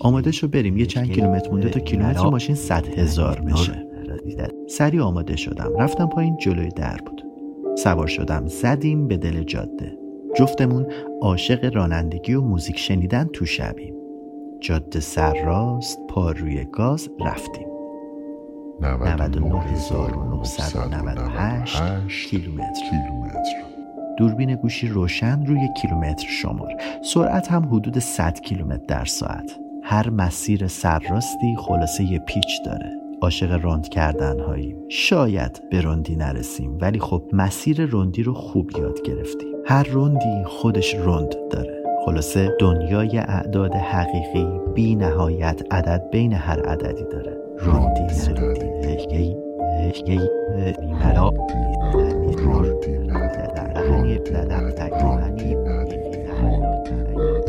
آماده شو بریم. یه چند کیلومتر مونده تا کیلومتر ماشین صد هزار بشه. سریع آماده شدم. رفتم پایین جلوی در بود. سوار شدم. زدیم به دل جاده. جفتمون عاشق رانندگی و موزیک شنیدن تو شبیم. جاده سرراست پا روی گاز رفتیم. 99998 کیلومتر. دوربین گوشی روشن روی کیلومتر شمار سرعت هم حدود 100 کیلومتر در ساعت هر مسیر سرراستی خلاصه یه پیچ داره عاشق رند کردن هاییم شاید به رندی نرسیم ولی خب مسیر رندی رو خوب یاد گرفتیم هر رندی خودش رند داره خلاصه دنیای اعداد حقیقی بی نهایت عدد بین هر عددی داره رندی la دغدغه‌ای پدید پدید